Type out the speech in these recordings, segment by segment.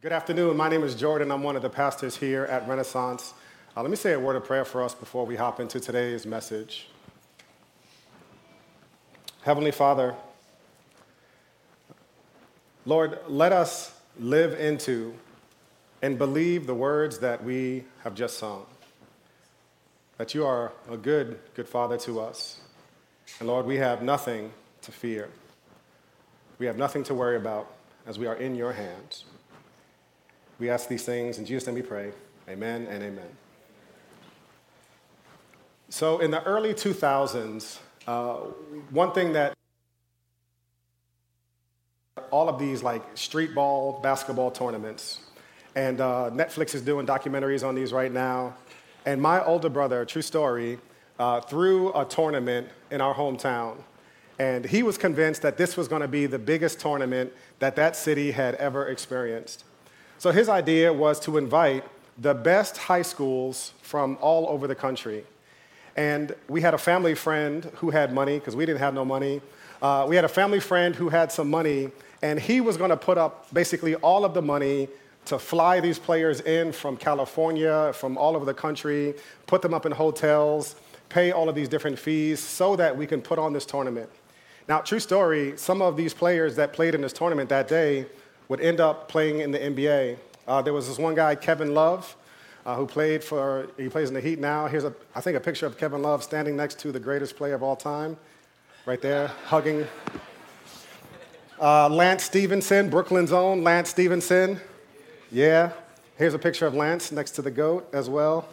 Good afternoon. My name is Jordan. I'm one of the pastors here at Renaissance. Uh, let me say a word of prayer for us before we hop into today's message. Heavenly Father, Lord, let us live into and believe the words that we have just sung. That you are a good, good Father to us. And Lord, we have nothing to fear. We have nothing to worry about as we are in your hands. We ask these things in Jesus' name we pray. Amen and amen. So, in the early 2000s, uh, one thing that all of these like street ball basketball tournaments, and uh, Netflix is doing documentaries on these right now. And my older brother, true story, uh, threw a tournament in our hometown. And he was convinced that this was going to be the biggest tournament that that city had ever experienced. So his idea was to invite the best high schools from all over the country. And we had a family friend who had money, because we didn't have no money. Uh, we had a family friend who had some money, and he was going to put up basically all of the money to fly these players in from California, from all over the country, put them up in hotels, pay all of these different fees so that we can put on this tournament. Now, true story, some of these players that played in this tournament that day would end up playing in the NBA. Uh, there was this one guy, Kevin Love, uh, who played for, he plays in the Heat now. Here's, a, I think, a picture of Kevin Love standing next to the greatest player of all time, right there, hugging. Uh, Lance Stephenson, Brooklyn's own Lance Stephenson. Yeah. Here's a picture of Lance next to the GOAT as well.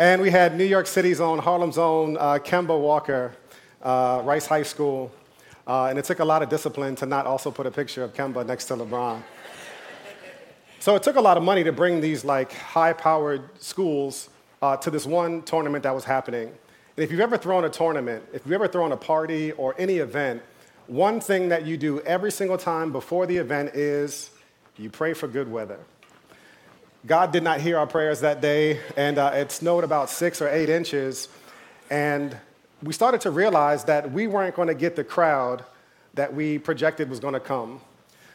and we had New York City's own, Harlem's own uh, Kemba Walker, uh, Rice High School. Uh, and it took a lot of discipline to not also put a picture of Kemba next to LeBron. so it took a lot of money to bring these like high-powered schools uh, to this one tournament that was happening. And if you've ever thrown a tournament, if you've ever thrown a party or any event, one thing that you do every single time before the event is you pray for good weather. God did not hear our prayers that day, and uh, it snowed about six or eight inches. And we started to realize that we weren't going to get the crowd that we projected was going to come.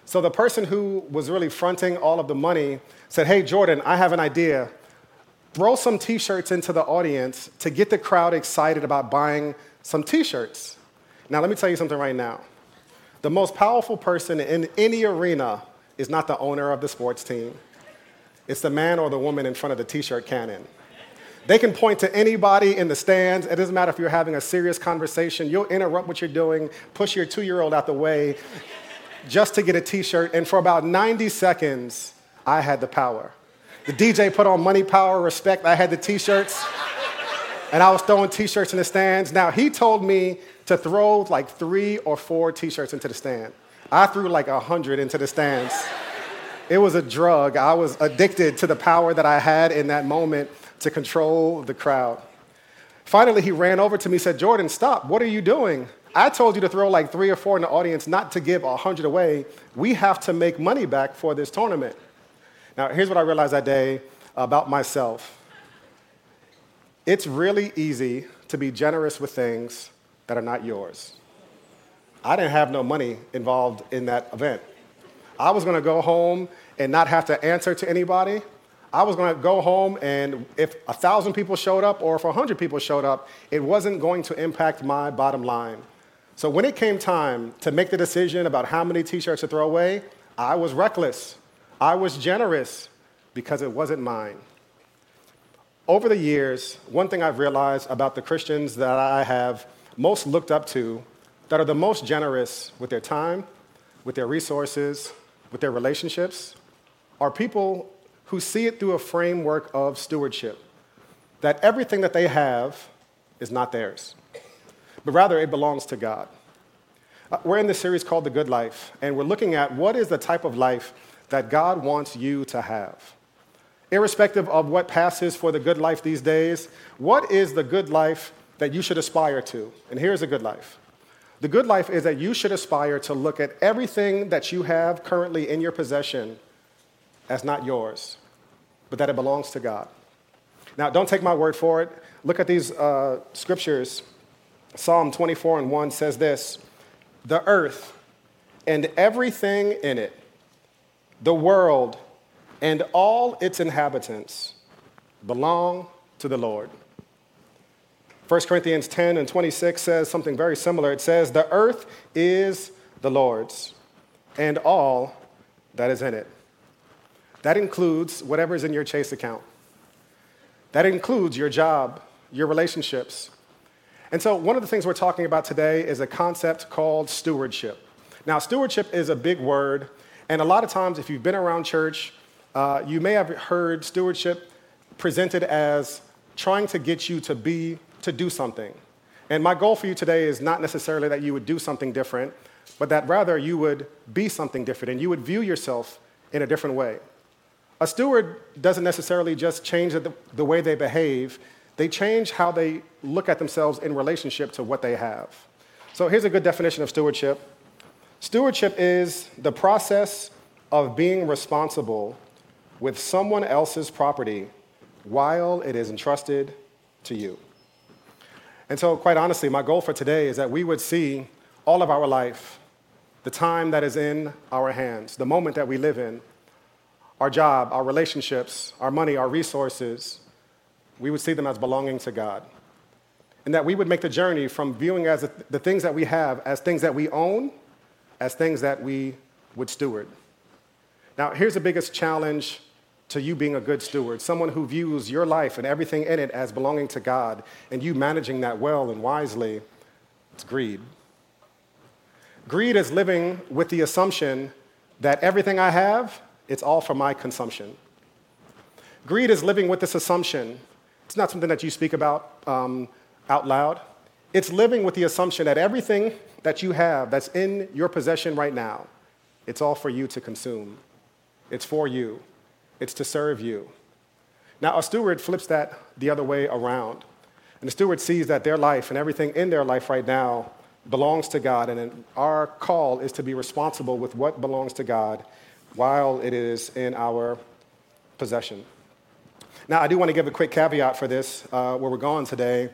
So the person who was really fronting all of the money said, Hey, Jordan, I have an idea. Throw some t shirts into the audience to get the crowd excited about buying some t shirts. Now, let me tell you something right now. The most powerful person in any arena is not the owner of the sports team, it's the man or the woman in front of the t shirt cannon. They can point to anybody in the stands. It doesn't matter if you're having a serious conversation. You'll interrupt what you're doing, push your two year old out the way just to get a t shirt. And for about 90 seconds, I had the power. The DJ put on money, power, respect. I had the t shirts. And I was throwing t shirts in the stands. Now, he told me to throw like three or four t shirts into the stand. I threw like a 100 into the stands. It was a drug. I was addicted to the power that I had in that moment to control the crowd. Finally, he ran over to me and said, Jordan, stop. What are you doing? I told you to throw like three or four in the audience, not to give a 100 away. We have to make money back for this tournament. Now, here's what I realized that day about myself it's really easy to be generous with things that are not yours. I didn't have no money involved in that event. I was gonna go home and not have to answer to anybody. I was going to go home, and if a thousand people showed up or if a hundred people showed up, it wasn't going to impact my bottom line. So when it came time to make the decision about how many T-shirts to throw away, I was reckless. I was generous because it wasn't mine. Over the years, one thing I've realized about the Christians that I have most looked up to, that are the most generous with their time, with their resources, with their relationships, are people who see it through a framework of stewardship that everything that they have is not theirs, but rather it belongs to God. Uh, we're in this series called The Good Life, and we're looking at what is the type of life that God wants you to have. Irrespective of what passes for the good life these days, what is the good life that you should aspire to? And here's a good life. The good life is that you should aspire to look at everything that you have currently in your possession as not yours, but that it belongs to God. Now, don't take my word for it. Look at these uh, scriptures. Psalm 24 and 1 says this The earth and everything in it, the world and all its inhabitants, belong to the Lord. 1 Corinthians 10 and 26 says something very similar. It says, The earth is the Lord's, and all that is in it. That includes whatever is in your Chase account. That includes your job, your relationships. And so, one of the things we're talking about today is a concept called stewardship. Now, stewardship is a big word, and a lot of times, if you've been around church, uh, you may have heard stewardship presented as trying to get you to be, to do something. And my goal for you today is not necessarily that you would do something different, but that rather you would be something different and you would view yourself in a different way. A steward doesn't necessarily just change the, the way they behave, they change how they look at themselves in relationship to what they have. So here's a good definition of stewardship stewardship is the process of being responsible with someone else's property while it is entrusted to you. And so, quite honestly, my goal for today is that we would see all of our life, the time that is in our hands, the moment that we live in, our job, our relationships, our money, our resources, we would see them as belonging to God. And that we would make the journey from viewing as the things that we have as things that we own, as things that we would steward. Now, here's the biggest challenge to you being a good steward someone who views your life and everything in it as belonging to God, and you managing that well and wisely. It's greed. Greed is living with the assumption that everything I have it's all for my consumption. Greed is living with this assumption. It's not something that you speak about um, out loud. It's living with the assumption that everything that you have that's in your possession right now, it's all for you to consume. It's for you. It's to serve you. Now, a steward flips that the other way around. And the steward sees that their life and everything in their life right now belongs to God. And our call is to be responsible with what belongs to God while it is in our possession. Now, I do want to give a quick caveat for this, uh, where we're going today.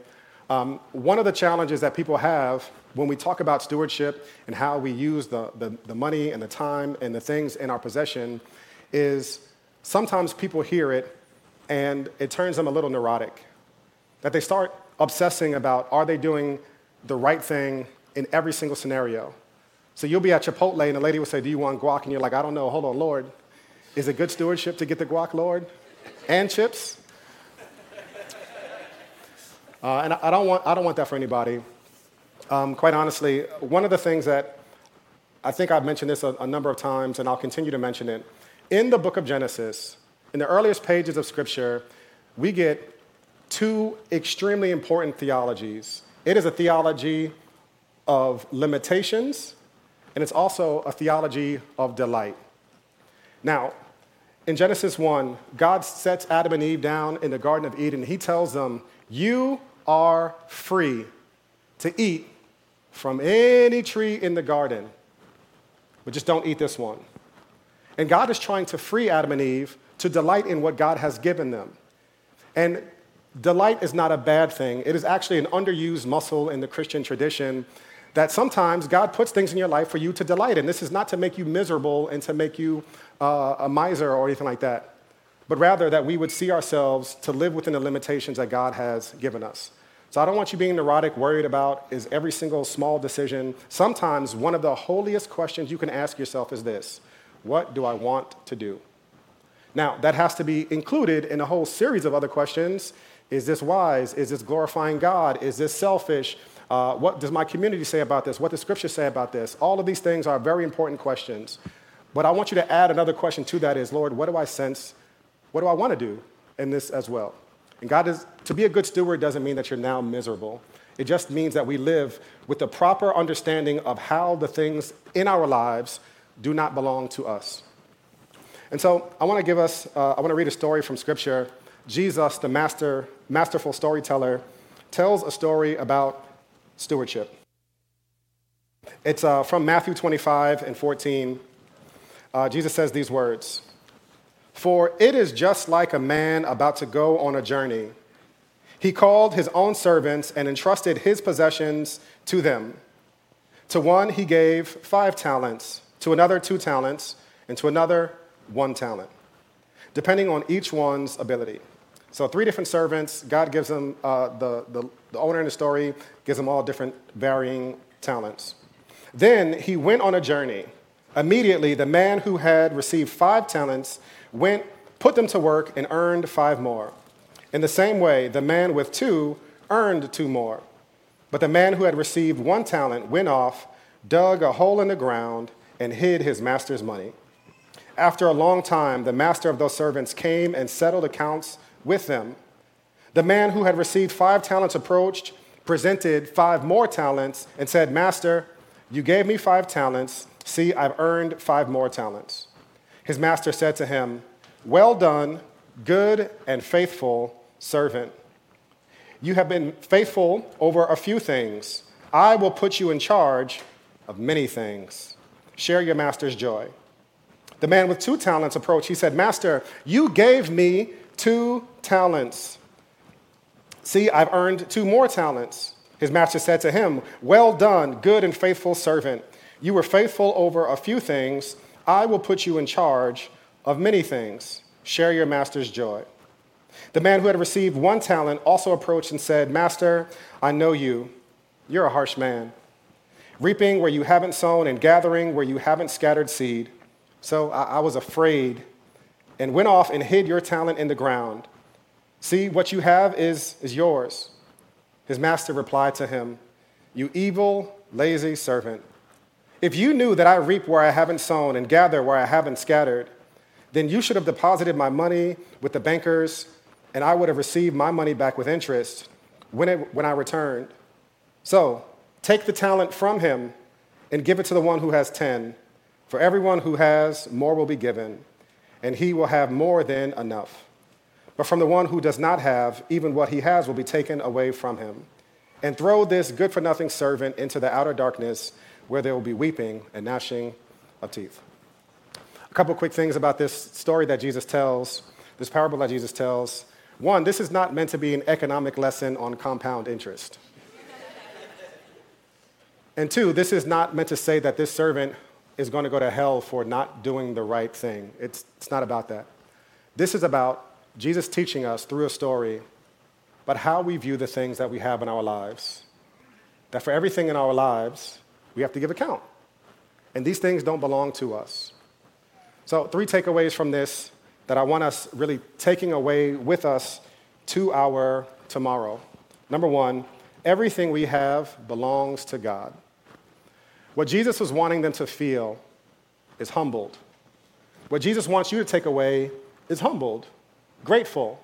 Um, one of the challenges that people have when we talk about stewardship and how we use the, the, the money and the time and the things in our possession is sometimes people hear it and it turns them a little neurotic. That they start obsessing about are they doing the right thing in every single scenario? So you'll be at Chipotle and the lady will say, Do you want guac? And you're like, I don't know. Hold on, Lord. Is it good stewardship to get the guac, Lord? And chips? Uh, and I don't, want, I don't want that for anybody. Um, quite honestly, one of the things that I think I've mentioned this a, a number of times, and I'll continue to mention it. In the book of Genesis, in the earliest pages of Scripture, we get two extremely important theologies. It is a theology of limitations and it's also a theology of delight. Now, in Genesis 1, God sets Adam and Eve down in the Garden of Eden. He tells them, You are free to eat from any tree in the garden, but just don't eat this one. And God is trying to free Adam and Eve to delight in what God has given them. And delight is not a bad thing, it is actually an underused muscle in the Christian tradition that sometimes God puts things in your life for you to delight in. This is not to make you miserable and to make you uh, a miser or anything like that, but rather that we would see ourselves to live within the limitations that God has given us. So I don't want you being neurotic, worried about is every single small decision. Sometimes one of the holiest questions you can ask yourself is this What do I want to do? Now, that has to be included in a whole series of other questions. Is this wise? Is this glorifying God? Is this selfish? Uh, what does my community say about this? What does Scripture say about this? All of these things are very important questions. But I want you to add another question to that is, Lord, what do I sense? What do I want to do in this as well? And God is, to be a good steward doesn't mean that you're now miserable. It just means that we live with the proper understanding of how the things in our lives do not belong to us. And so I want to give us, uh, I want to read a story from Scripture. Jesus, the master, masterful storyteller, tells a story about stewardship. It's uh, from Matthew 25 and 14. Uh, Jesus says these words For it is just like a man about to go on a journey. He called his own servants and entrusted his possessions to them. To one, he gave five talents, to another, two talents, and to another, one talent, depending on each one's ability. So, three different servants, God gives them, uh, the, the, the owner in the story gives them all different varying talents. Then he went on a journey. Immediately, the man who had received five talents went, put them to work, and earned five more. In the same way, the man with two earned two more. But the man who had received one talent went off, dug a hole in the ground, and hid his master's money. After a long time, the master of those servants came and settled accounts with them. The man who had received five talents approached, presented five more talents, and said, Master, you gave me five talents. See, I've earned five more talents. His master said to him, Well done, good and faithful servant. You have been faithful over a few things. I will put you in charge of many things. Share your master's joy. The man with two talents approached. He said, Master, you gave me two talents. See, I've earned two more talents. His master said to him, Well done, good and faithful servant. You were faithful over a few things. I will put you in charge of many things. Share your master's joy. The man who had received one talent also approached and said, Master, I know you. You're a harsh man, reaping where you haven't sown and gathering where you haven't scattered seed. So I, I was afraid and went off and hid your talent in the ground. See, what you have is, is yours. His master replied to him, You evil, lazy servant. If you knew that I reap where I haven't sown and gather where I haven't scattered, then you should have deposited my money with the bankers and I would have received my money back with interest when, it, when I returned. So take the talent from him and give it to the one who has 10. For everyone who has, more will be given, and he will have more than enough. But from the one who does not have, even what he has will be taken away from him. And throw this good for nothing servant into the outer darkness, where there will be weeping and gnashing of teeth. A couple quick things about this story that Jesus tells, this parable that Jesus tells. One, this is not meant to be an economic lesson on compound interest. and two, this is not meant to say that this servant is going to go to hell for not doing the right thing. It's, it's not about that. This is about Jesus teaching us through a story about how we view the things that we have in our lives. That for everything in our lives, we have to give account. And these things don't belong to us. So, three takeaways from this that I want us really taking away with us to our tomorrow. Number one, everything we have belongs to God. What Jesus was wanting them to feel is humbled. What Jesus wants you to take away is humbled, grateful.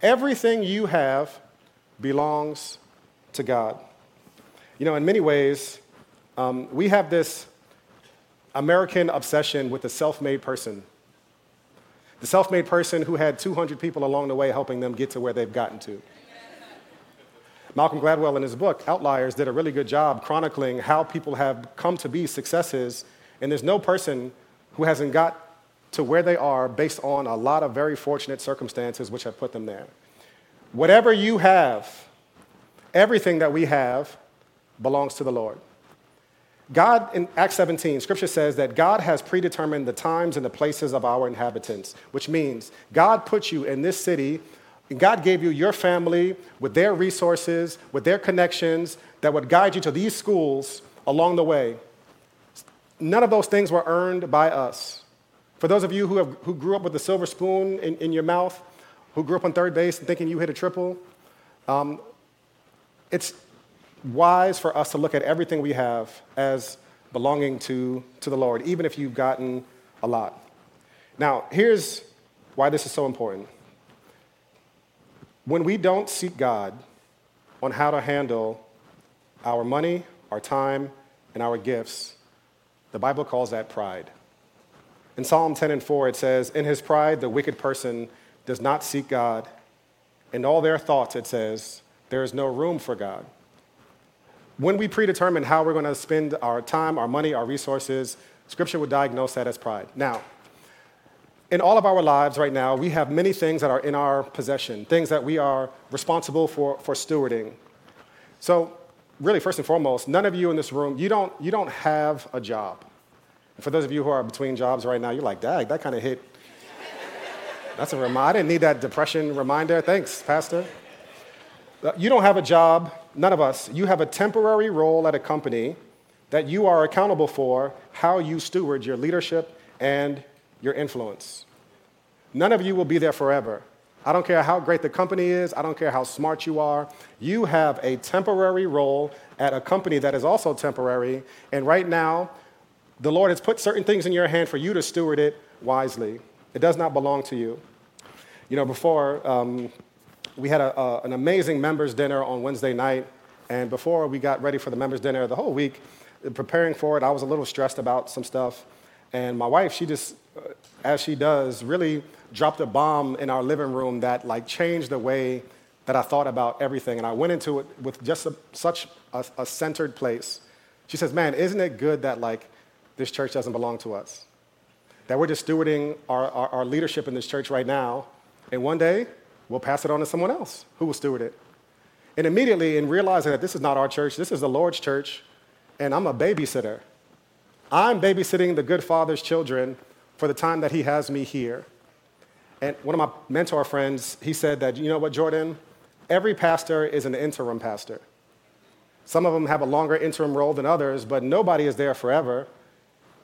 Everything you have belongs to God. You know, in many ways, um, we have this American obsession with the self made person the self made person who had 200 people along the way helping them get to where they've gotten to. Malcolm Gladwell, in his book, Outliers, did a really good job chronicling how people have come to be successes, and there's no person who hasn't got to where they are based on a lot of very fortunate circumstances which have put them there. Whatever you have, everything that we have belongs to the Lord. God, in Acts 17, scripture says that God has predetermined the times and the places of our inhabitants, which means God put you in this city, and God gave you your family with their resources, with their connections that would guide you to these schools along the way. None of those things were earned by us. For those of you who, have, who grew up with a silver spoon in, in your mouth, who grew up on third base and thinking you hit a triple, um, it's wise for us to look at everything we have as belonging to, to the Lord, even if you've gotten a lot. Now, here's why this is so important. When we don't seek God on how to handle our money, our time, and our gifts, the Bible calls that pride. In Psalm 10 and 4, it says, In his pride, the wicked person does not seek God. In all their thoughts, it says, there is no room for God. When we predetermine how we're going to spend our time, our money, our resources, Scripture would diagnose that as pride. Now, in all of our lives right now, we have many things that are in our possession, things that we are responsible for, for stewarding. So, really, first and foremost, none of you in this room, you don't, you don't have a job. And for those of you who are between jobs right now, you're like, Dag, that kind of hit. That's a reminder. I didn't need that depression reminder. Thanks, Pastor. Uh, you don't have a job, none of us. You have a temporary role at a company that you are accountable for how you steward your leadership and your influence. None of you will be there forever. I don't care how great the company is, I don't care how smart you are. You have a temporary role at a company that is also temporary, and right now, the Lord has put certain things in your hand for you to steward it wisely. It does not belong to you. You know, before um, we had a, a, an amazing members' dinner on Wednesday night, and before we got ready for the members' dinner the whole week, preparing for it, I was a little stressed about some stuff. And my wife, she just, Uh, as she does, really dropped a bomb in our living room that like changed the way that I thought about everything. And I went into it with just a, such a, a centered place. She says, Man, isn't it good that like this church doesn't belong to us? That we're just stewarding our, our, our leadership in this church right now. And one day, we'll pass it on to someone else who will steward it. And immediately, in realizing that this is not our church, this is the Lord's church, and I'm a babysitter. I'm babysitting the good father's children for the time that he has me here. And one of my mentor friends, he said that, you know what, Jordan? Every pastor is an interim pastor. Some of them have a longer interim role than others, but nobody is there forever.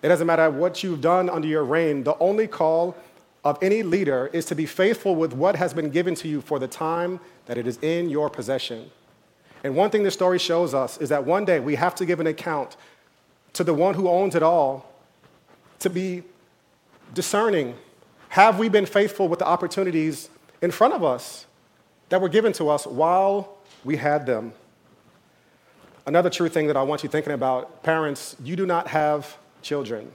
It doesn't matter what you've done under your reign, the only call of any leader is to be faithful with what has been given to you for the time that it is in your possession. And one thing this story shows us is that one day we have to give an account to the one who owns it all to be discerning have we been faithful with the opportunities in front of us that were given to us while we had them? Another true thing that I want you thinking about parents, you do not have children.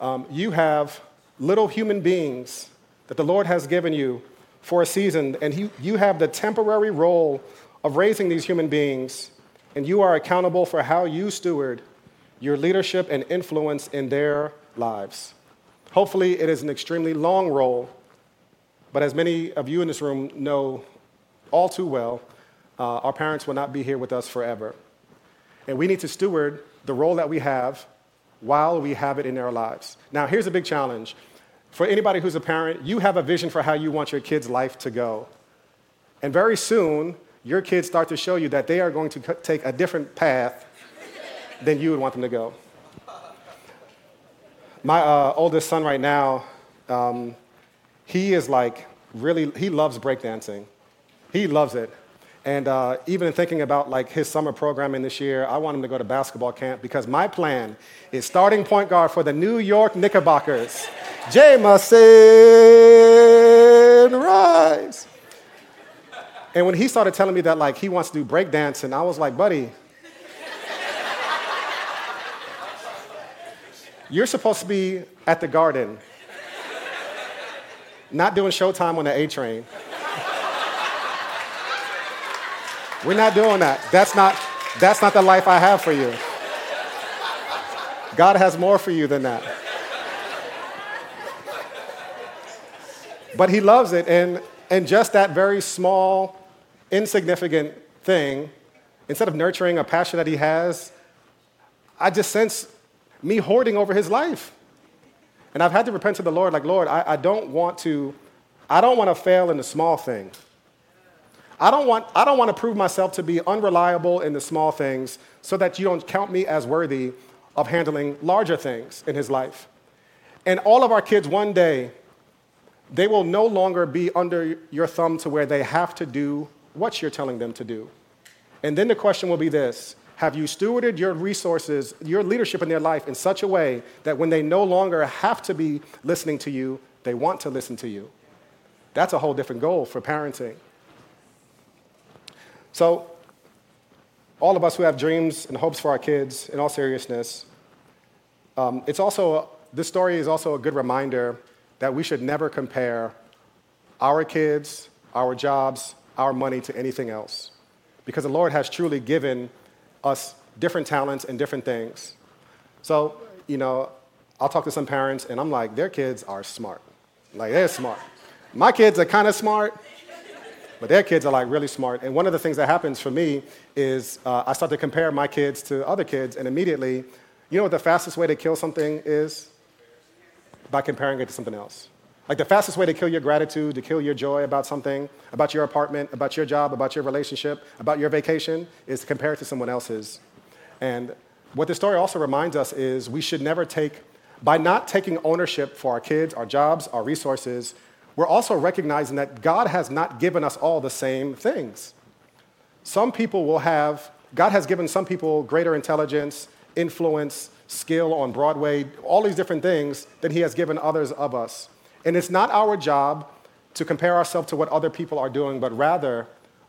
Um, you have little human beings that the Lord has given you for a season, and he, you have the temporary role of raising these human beings, and you are accountable for how you steward your leadership and influence in their lives. Hopefully, it is an extremely long role, but as many of you in this room know all too well, uh, our parents will not be here with us forever. And we need to steward the role that we have while we have it in our lives. Now, here's a big challenge. For anybody who's a parent, you have a vision for how you want your kid's life to go. And very soon, your kids start to show you that they are going to take a different path than you would want them to go. My uh, oldest son right now, um, he is like really, he loves breakdancing. He loves it. And uh, even in thinking about like his summer programming this year, I want him to go to basketball camp because my plan is starting point guard for the New York Knickerbockers. Jamison Rice. And when he started telling me that like he wants to do breakdancing, I was like, buddy, You're supposed to be at the garden, not doing showtime on the A train. We're not doing that. That's not, that's not the life I have for you. God has more for you than that. But He loves it, and, and just that very small, insignificant thing, instead of nurturing a passion that He has, I just sense me hoarding over his life. And I've had to repent to the Lord, like, Lord, I, I don't want to, I don't want to fail in the small things. I don't, want, I don't want to prove myself to be unreliable in the small things so that you don't count me as worthy of handling larger things in his life. And all of our kids, one day, they will no longer be under your thumb to where they have to do what you're telling them to do. And then the question will be this have you stewarded your resources, your leadership in their life in such a way that when they no longer have to be listening to you, they want to listen to you? That's a whole different goal for parenting. So, all of us who have dreams and hopes for our kids, in all seriousness, um, it's also, this story is also a good reminder that we should never compare our kids, our jobs, our money to anything else. Because the Lord has truly given us different talents and different things. So, you know, I'll talk to some parents and I'm like, their kids are smart. Like, they're smart. My kids are kind of smart, But their kids are like really smart. And one of the things that happens for me is uh, I start to compare my kids to other kids, and immediately, you know what the fastest way to kill something is? By comparing it to something else. Like the fastest way to kill your gratitude, to kill your joy about something, about your apartment, about your job, about your relationship, about your vacation, is to compare it to someone else's. And what this story also reminds us is we should never take, by not taking ownership for our kids, our jobs, our resources, we're also recognizing that God has not given us all the same things. Some people will have, God has given some people greater intelligence, influence, skill on Broadway, all these different things than He has given others of us. And it's not our job to compare ourselves to what other people are doing, but rather,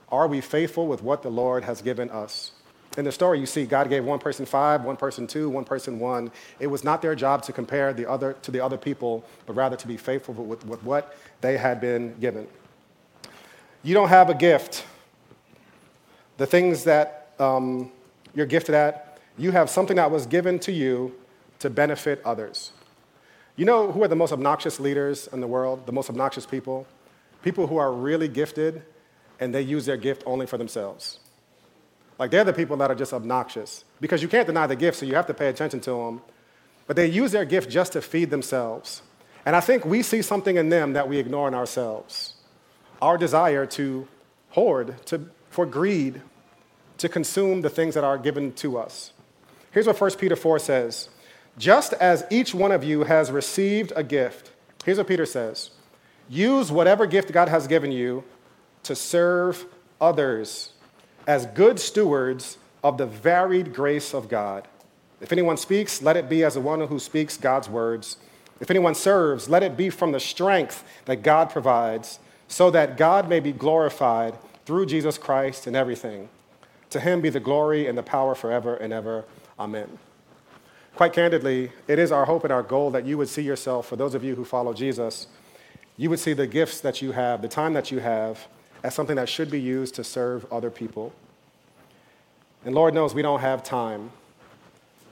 are we faithful with what the Lord has given us? In the story, you see God gave one person five, one person two, one person one. It was not their job to compare the other to the other people, but rather to be faithful with, with what they had been given. You don't have a gift. The things that um, you're gifted at, you have something that was given to you to benefit others. You know who are the most obnoxious leaders in the world, the most obnoxious people? People who are really gifted and they use their gift only for themselves. Like they're the people that are just obnoxious because you can't deny the gift, so you have to pay attention to them. But they use their gift just to feed themselves. And I think we see something in them that we ignore in ourselves our desire to hoard, to, for greed, to consume the things that are given to us. Here's what 1 Peter 4 says Just as each one of you has received a gift, here's what Peter says use whatever gift God has given you to serve others as good stewards of the varied grace of God. If anyone speaks, let it be as the one who speaks God's words. If anyone serves, let it be from the strength that God provides, so that God may be glorified through Jesus Christ in everything. To him be the glory and the power forever and ever. Amen. Quite candidly, it is our hope and our goal that you would see yourself, for those of you who follow Jesus, you would see the gifts that you have, the time that you have, as something that should be used to serve other people. And Lord knows we don't have time.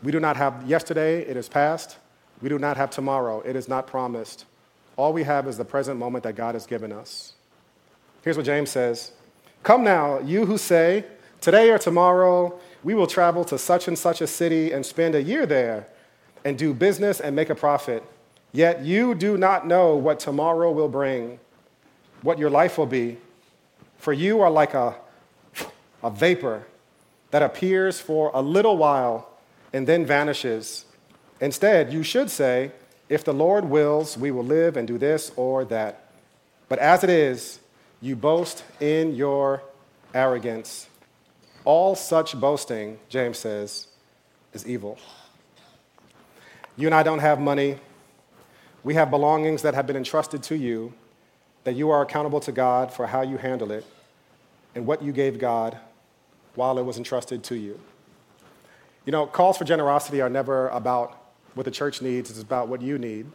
We do not have yesterday, it is past. We do not have tomorrow, it is not promised. All we have is the present moment that God has given us. Here's what James says Come now, you who say, Today or tomorrow, we will travel to such and such a city and spend a year there and do business and make a profit. Yet you do not know what tomorrow will bring, what your life will be. For you are like a, a vapor that appears for a little while and then vanishes. Instead, you should say, If the Lord wills, we will live and do this or that. But as it is, you boast in your arrogance. All such boasting, James says, is evil. You and I don't have money. We have belongings that have been entrusted to you, that you are accountable to God for how you handle it and what you gave God while it was entrusted to you. You know, calls for generosity are never about what the church needs, it's about what you need.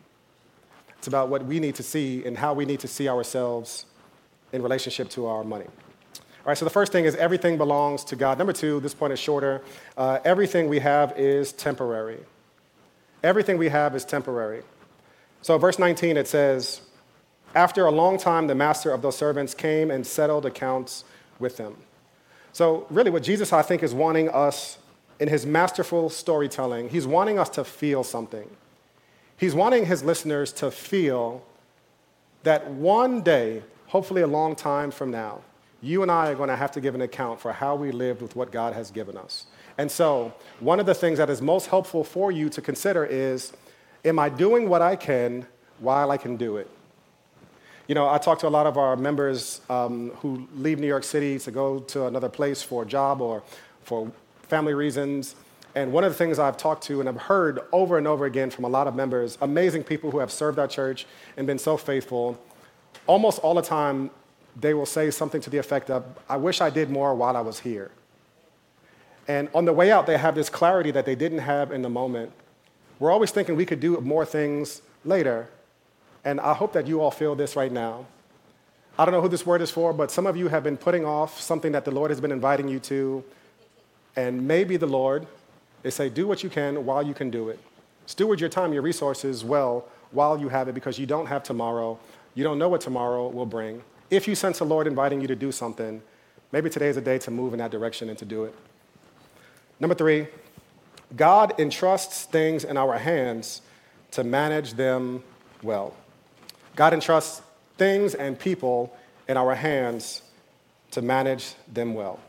It's about what we need to see and how we need to see ourselves in relationship to our money. All right, so the first thing is everything belongs to God. Number two, this point is shorter. Uh, everything we have is temporary. Everything we have is temporary. So, verse 19, it says, After a long time, the master of those servants came and settled accounts with them. So, really, what Jesus, I think, is wanting us in his masterful storytelling, he's wanting us to feel something. He's wanting his listeners to feel that one day, hopefully a long time from now, you and I are going to have to give an account for how we lived with what God has given us. And so, one of the things that is most helpful for you to consider is Am I doing what I can while I can do it? You know, I talk to a lot of our members um, who leave New York City to go to another place for a job or for family reasons. And one of the things I've talked to and I've heard over and over again from a lot of members, amazing people who have served our church and been so faithful, almost all the time they will say something to the effect of, I wish I did more while I was here. And on the way out, they have this clarity that they didn't have in the moment. We're always thinking we could do more things later, and I hope that you all feel this right now. I don't know who this word is for, but some of you have been putting off something that the Lord has been inviting you to. And maybe the Lord is say, do what you can while you can do it. Steward your time, your resources well while you have it because you don't have tomorrow. You don't know what tomorrow will bring. If you sense the Lord inviting you to do something, maybe today is a day to move in that direction and to do it. Number three, God entrusts things in our hands to manage them well. God entrusts things and people in our hands to manage them well.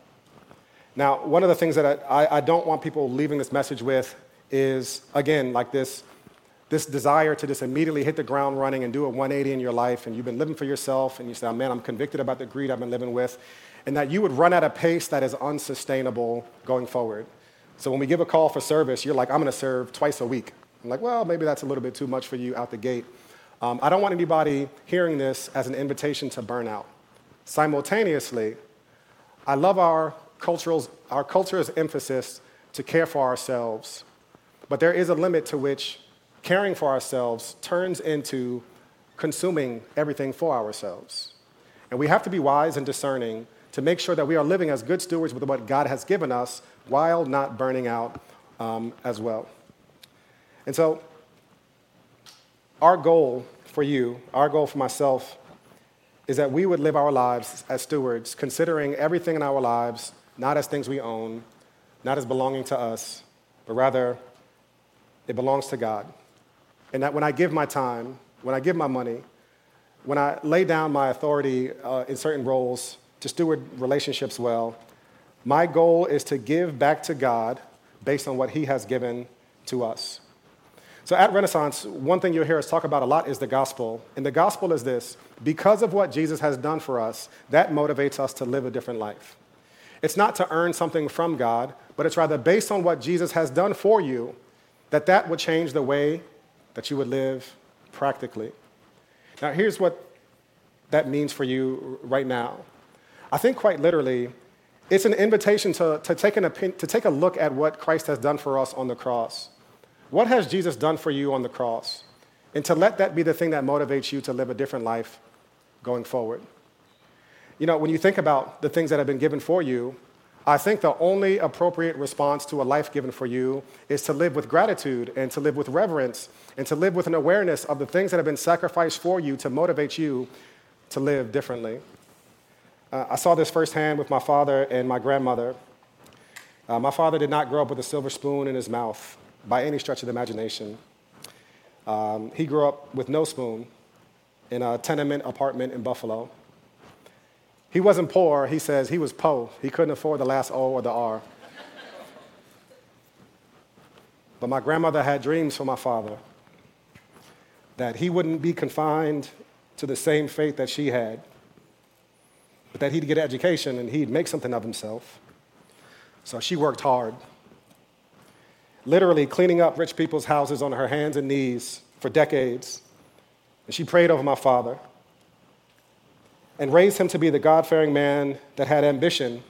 Now, one of the things that I, I, don't want people leaving this message with is, again, like this, this desire to just immediately hit the ground running and do a 180 in your life, and you've been living for yourself, and you say, oh, man, I'm convicted about the greed I've been living with, and that you would run at a pace that is unsustainable going forward. So when we give a call for service, you're like, I'm gonna serve twice a week. I'm like, well, maybe that's a little bit too much for you out the gate. Um, I don't want anybody hearing this as an invitation to burnout. Simultaneously, I love our, cultural's, our culture's emphasis to care for ourselves, but there is a limit to which caring for ourselves turns into consuming everything for ourselves. And we have to be wise and discerning to make sure that we are living as good stewards with what God has given us while not burning out um, as well. And so, our goal for you, our goal for myself, is that we would live our lives as stewards, considering everything in our lives not as things we own, not as belonging to us, but rather it belongs to God. And that when I give my time, when I give my money, when I lay down my authority uh, in certain roles to steward relationships well, my goal is to give back to God based on what He has given to us. So at Renaissance, one thing you'll hear us talk about a lot is the gospel. And the gospel is this because of what Jesus has done for us, that motivates us to live a different life. It's not to earn something from God, but it's rather based on what Jesus has done for you, that that would change the way that you would live practically. Now, here's what that means for you right now. I think quite literally, it's an invitation to, to, take an opinion, to take a look at what Christ has done for us on the cross. What has Jesus done for you on the cross? And to let that be the thing that motivates you to live a different life going forward. You know, when you think about the things that have been given for you, I think the only appropriate response to a life given for you is to live with gratitude and to live with reverence and to live with an awareness of the things that have been sacrificed for you to motivate you to live differently. Uh, I saw this firsthand with my father and my grandmother. Uh, my father did not grow up with a silver spoon in his mouth by any stretch of the imagination. Um, he grew up with no spoon in a tenement apartment in Buffalo. He wasn't poor, he says he was po. He couldn't afford the last O or the R. but my grandmother had dreams for my father that he wouldn't be confined to the same fate that she had, but that he'd get education and he'd make something of himself. So she worked hard literally cleaning up rich people's houses on her hands and knees for decades. And she prayed over my father and raised him to be the God fearing man that had ambition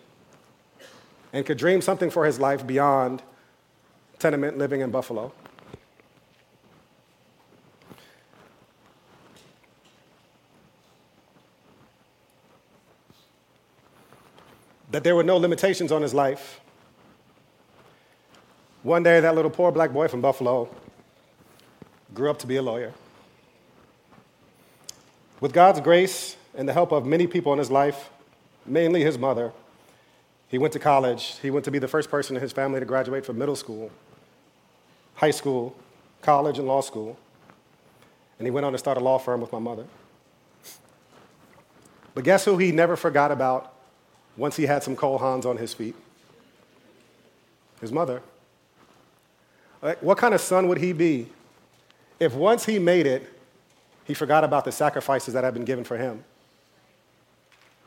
and could dream something for his life beyond tenement living in Buffalo. That there were no limitations on his life one day, that little poor black boy from Buffalo grew up to be a lawyer. With God's grace and the help of many people in his life, mainly his mother, he went to college. He went to be the first person in his family to graduate from middle school, high school, college, and law school. And he went on to start a law firm with my mother. But guess who he never forgot about once he had some cold hands on his feet? His mother. What kind of son would he be if once he made it, he forgot about the sacrifices that had been given for him?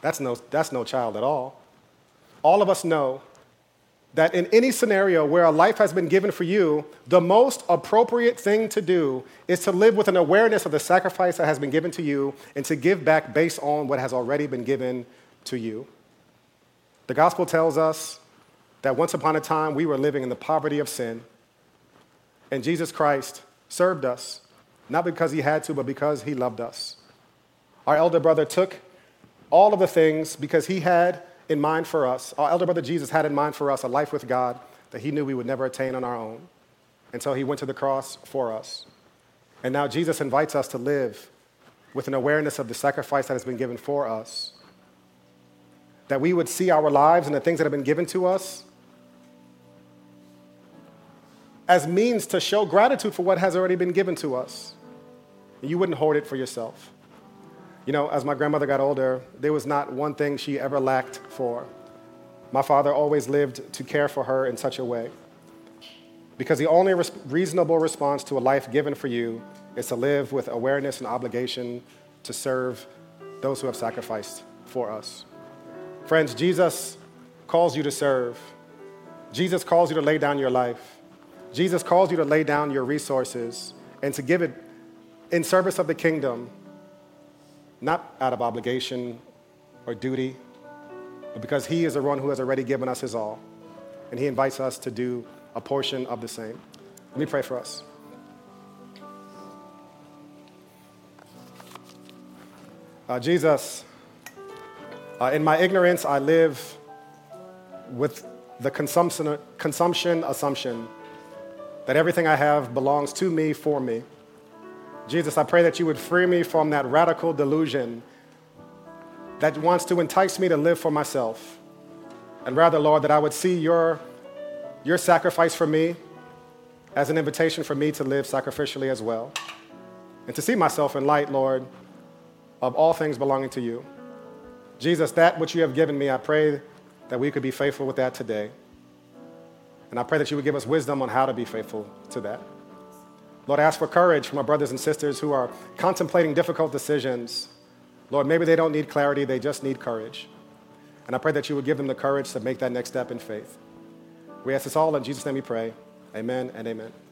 That's no, that's no child at all. All of us know that in any scenario where a life has been given for you, the most appropriate thing to do is to live with an awareness of the sacrifice that has been given to you and to give back based on what has already been given to you. The gospel tells us that once upon a time we were living in the poverty of sin and Jesus Christ served us, not because he had to, but because he loved us. Our elder brother took all of the things because he had in mind for us, our elder brother Jesus had in mind for us a life with God that he knew we would never attain on our own. And so he went to the cross for us. And now Jesus invites us to live with an awareness of the sacrifice that has been given for us. That we would see our lives and the things that have been given to us as means to show gratitude for what has already been given to us. You wouldn't hoard it for yourself. You know, as my grandmother got older, there was not one thing she ever lacked for. My father always lived to care for her in such a way. Because the only res- reasonable response to a life given for you is to live with awareness and obligation to serve those who have sacrificed for us. Friends, Jesus calls you to serve. Jesus calls you to lay down your life. Jesus calls you to lay down your resources and to give it in service of the kingdom, not out of obligation or duty, but because He is the one who has already given us His all. And He invites us to do a portion of the same. Let me pray for us. Uh, Jesus, uh, in my ignorance, I live with the consumption, consumption assumption that everything I have belongs to me for me. Jesus, I pray that you would free me from that radical delusion that wants to entice me to live for myself. And rather, Lord, that I would see your, your sacrifice for me as an invitation for me to live sacrificially as well. And to see myself in light, Lord, of all things belonging to you. Jesus, that which you have given me, I pray that we could be faithful with that today. And I pray that you would give us wisdom on how to be faithful to that. Lord, I ask for courage for my brothers and sisters who are contemplating difficult decisions. Lord, maybe they don't need clarity, they just need courage. And I pray that you would give them the courage to make that next step in faith. We ask this all in Jesus' name we pray. Amen and amen.